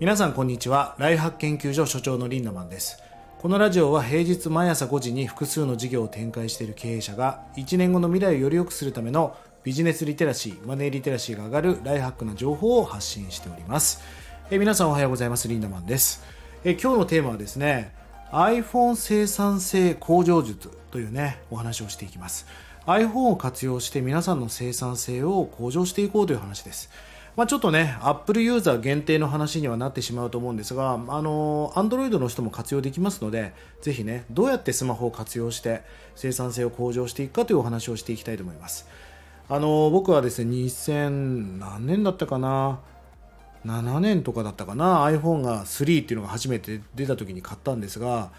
皆さんこんにちは。ライフハック研究所所長のリンダマンです。このラジオは平日毎朝5時に複数の事業を展開している経営者が1年後の未来をより良くするためのビジネスリテラシーマネーリテラシーが上がるライフハックな情報を発信しております。え皆さんおはようございます。リンダマンです。え今日のテーマはですね iPhone 生産性向上術というねお話をしていきます。iPhone を活用して皆さんの生産性を向上していこうという話です。まあ、ちょっとね、Apple ユーザー限定の話にはなってしまうと思うんですが、あの、Android の人も活用できますので、ぜひね、どうやってスマホを活用して生産性を向上していくかというお話をしていきたいと思います。あの、僕はですね、2000何年だったかな、7年とかだったかな？iPhone が3っていうのが初めて出た時に買ったんですが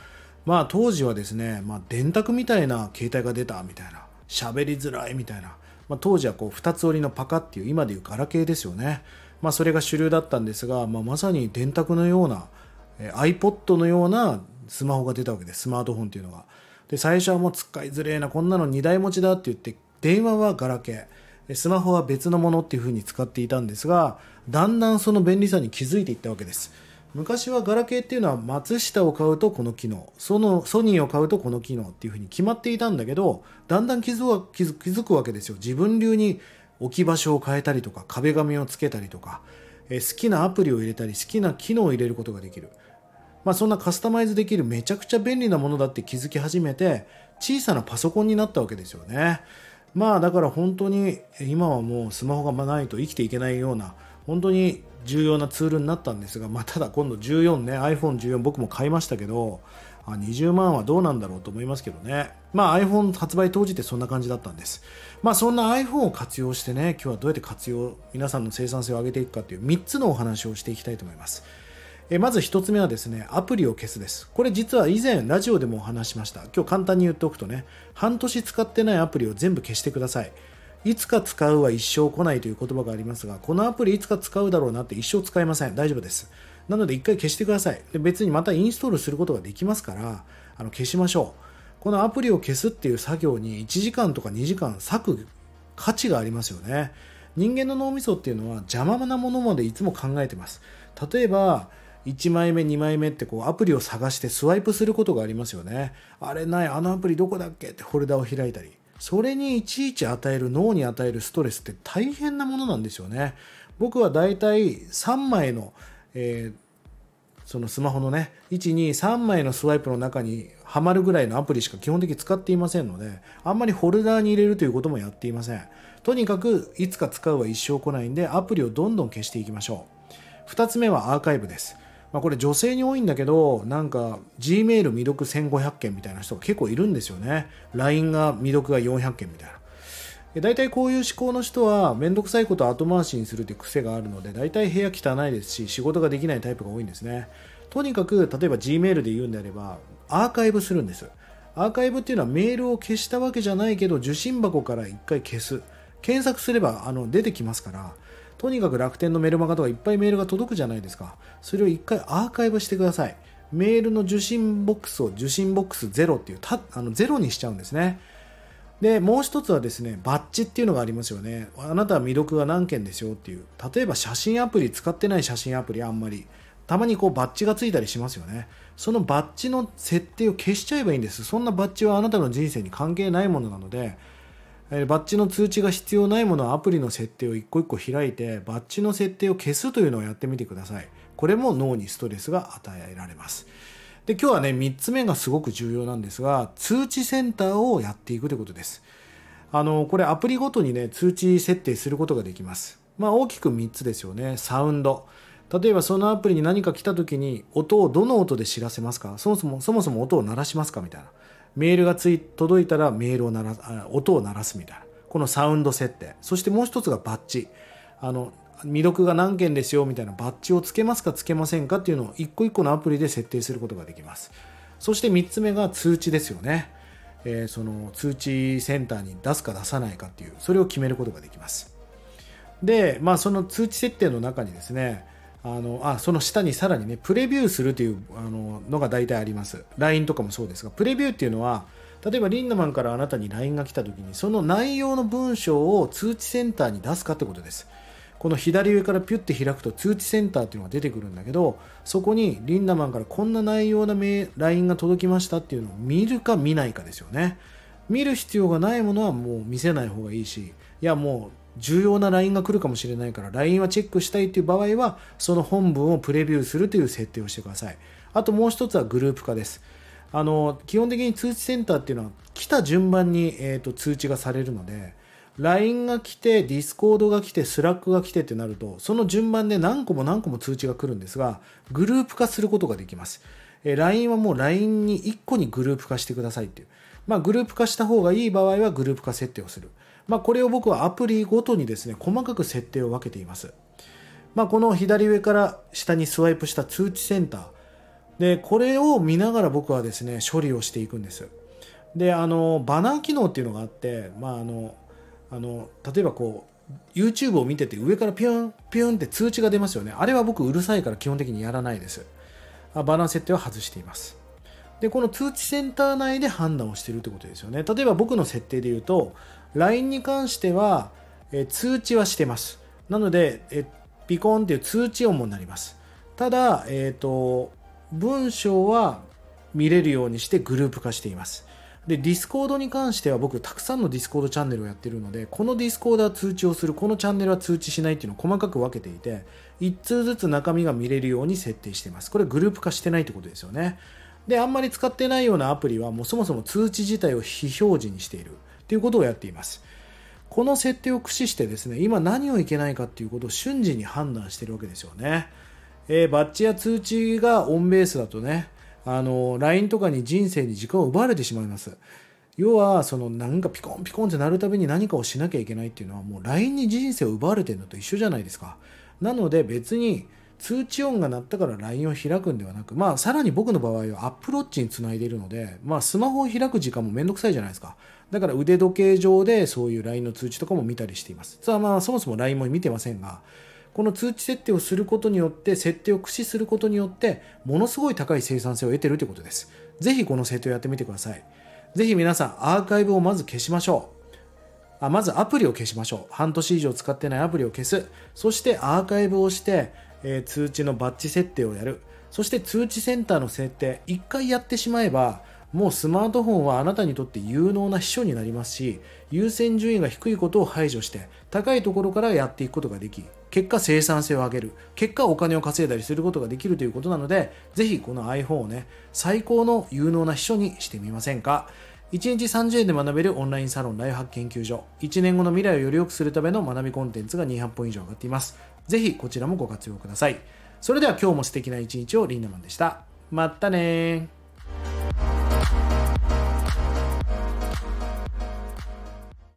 まあ当時はですね、まあ、電卓みたいな携帯が出たみたいな喋りづらいみたいな、まあ、当時はこう2つ折りのパカっていう今でいうガラケーですよね、まあ、それが主流だったんですが、まあ、まさに電卓のような、え iPod のようなスマホが出たわけです。スマートフォンっていうのが。で最初はもう使いづれえなこんなの2台持ちだって言って電話はガラケー。スマホは別のものっていうふうに使っていたんですがだんだんその便利さに気づいていったわけです。昔はガラケーっていうのは松下を買うとこの機能そのソニーを買うとこの機能っていうふうに決まっていたんだけどだんだん気づ気づ気づくわけですよ。自分流に置き場所を変えたりとか壁紙をつけたりとか、え好きなアプリを入れたり好きな機能を入れることができる。まあそんなカスタマイズできるめちゃくちゃ便利なものだって気づき始めて小さなパソコンになったわけですよね。まあだから本当に今はもうスマホがないと生きていけないような本当に重要なツールになったんですが、まあ、ただ今度14ね iPhone14 僕も買いましたけどあ20万はどうなんだろうと思いますけどね、まあ、iPhone 発売当時ってそんな感じだったんです、まあ、そんな iPhone を活用してね今日はどうやって活用皆さんの生産性を上げていくかという3つのお話をしていきたいと思います。えまず1つ目はですねアプリを消すです。これ実は以前ラジオでもお話しました。今日簡単に言っておくとね半年使ってないアプリを全部消してください。いつか使うは一生来ないという言葉がありますが、このアプリいつか使うだろうなって一生使えません。大丈夫です。なので一回消してください。で別にまたインストールすることができますから、あの消しましょう。このアプリを消すっていう作業に1時間とか2時間割く価値がありますよね。人間の脳みそっていうのは邪魔なものまでいつも考えてます。例えば、1枚目2枚目ってこうアプリを探してスワイプすることがありますよね。あれない、あのアプリどこだっけってフォルダを開いたり。それにいちいち与える脳に与えるストレスって大変なものなんですよね。僕はだいたい3枚の、えー、そのスマホのね、1、2、3枚のスワイプの中にはまるぐらいのアプリしか基本的に使っていませんので、あんまりフォルダーに入れるということもやっていません。とにかく、いつか使うは一生来ないんで、アプリをどんどん消していきましょう。2つ目はアーカイブです。まあ、これ女性に多いんだけど、なんか Gmail 未読1500件みたいな人が結構いるんですよね。LINE が未読が400件みたいな。大体こういう思考の人は面倒くさいことを後回しにするという癖があるので大体部屋汚いですし仕事ができないタイプが多いんですねとにかく例えば Gmail で言うんであればアーカイブするんですアーカイブっていうのはメールを消したわけじゃないけど受信箱から1回消す検索すればあの出てきますからとにかく楽天のメルマガとかいっぱいメールが届くじゃないですか。それを一回アーカイブしてください。メールの受信ボックスを受信ボックスゼロっていう、たあのゼロにしちゃうんですね。で、もう一つはですね、バッジっていうのがありますよね。あなたは未読が何件ですよっていう。例えば写真アプリ使ってない写真アプリあんまり。たまにこうバッジがついたりしますよね。そのバッジの設定を消しちゃえばいいんです。そんなバッジはあなたの人生に関係ないものなので、えバッジの通知が必要ないものはアプリの設定を一個一個開いてバッジの設定を消すというのをやってみてください。これも脳にストレスが与えられます。で今日はね3つ目がすごく重要なんですが通知センターをやっていくということです。あのこれアプリごとにね通知設定することができます。まあ大きく3つですよね。サウンド。例えばそのアプリに何か来た時に音をどの音で知らせますか？そもそもそもそも音を鳴らしますか？みたいな。メールがつい届いたらメールを鳴らす音を鳴らすみたいな。このサウンド設定。そしてもう一つがバッジあの未読が何件ですよ？みたいな。バッジをつけますか？つけませんか？っていうのを一個一個のアプリで設定することができます。そして3つ目が通知ですよね、えー、その通知センターに出すか出さないかっていうそれを決めることができます。でまあその通知設定の中にですねあのあその下にさらにねプレビューするというあののが大体あります。LINE とかもそうですがプレビューっていうのは例えばリンダマンからあなたに LINE が来た時にその内容の文章を通知センターに出すかってことです。この左上からピュッて開くと通知センターっていうのが出てくるんだけどそこにリンダマンからこんな内容な LINE が届きましたっていうのを見るか見ないかですよね。見る必要がないものはもう見せない方がいいしいやもう重要な LINE が来るかもしれないから LINE はチェックしたいという場合はその本文をプレビューするという設定をしてください。あともう一つはグループ化です。あの基本的に通知センターっていうのは来た順番に、えーと、通知がされるので LINE が来て Discord が来て Slack が来てってなるとその順番で何個も何個も通知が来るんですがグループ化することができます、えー、LINE はもう LINE に1個にグループ化してくださいっていうまあ、グループ化した方がいい場合はグループ化設定をする。まあ、これを僕はアプリごとにですね、細かく設定を分けています。まあ、この左上から下にスワイプした通知センター。で、これを見ながら僕はですね、処理をしていくんです。で、あの、バナー機能っていうのがあって、まあ、あの、あの、例えばこう、YouTube を見てて上からピュンピュンって通知が出ますよね。あれは僕うるさいから基本的にやらないです。バナー設定は外しています。で、この通知センター内で判断をしてるってことですよね。例えば僕の設定で言うと、LINE に関しては、え通知はしてます。なので、えピコンっていう通知音もなります。ただ、えっ、ー、と、文章は見れるようにしてグループ化しています。で、Discord に関しては僕たくさんの Discord チャンネルをやってるので、この Discord は通知をする、このチャンネルは通知しないっていうのを細かく分けていて、1通ずつ中身が見れるように設定しています。これグループ化してないってことですよね。で、あんまり使ってないようなアプリはもうそもそも通知自体を非表示にしているということをやっています。この設定を駆使してですね、今何をいけないかっていうことを瞬時に判断してるわけですよね。えー、バッチや通知がオンベースだとね、あの、LINE とかに人生に時間を奪われてしまいます。要は、そのなんかピコンピコンってなるたびに何かをしなきゃいけないっていうのはもう LINE に人生を奪われてるのと一緒じゃないですか。なので別に通知音が鳴ったから LINE を開くんではなく、まあ、さらに僕の場合は Apple Watch につないでいるので、まあ、スマホを開く時間もめんどくさいじゃないですか。だから腕時計上でそういう LINE の通知とかも見たりしています。さあまあ、そもそも LINE も見てませんが、この通知設定をすることによって、設定を駆使することによって、ものすごい高い生産性を得てるということです。ぜひこの設定をやってみてください。ぜひ皆さん、アーカイブをまず消しましょう。あまずアプリを消しましょう。半年以上使ってないアプリを消す。そしてアーカイブをして、えー、通知のバッジ設定をやる。そして通知センターの設定、1回やってしまえば、もうスマートフォンはあなたにとって有能な秘書になりますし、優先順位が低いことを排除して、高いところからやっていくことができ、結果生産性を上げる、結果お金を稼いだりすることができるということなので、ぜひこの iPhone をね、最高の有能な秘書にしてみませんか1日30円で学べるオンラインサロンライフハック研究所。1年後の未来をより良くするための学びコンテンツが200本以上上がっています。ぜひこちらもご活用ください。それでは今日も素敵な一日をリンダマンでした。まったね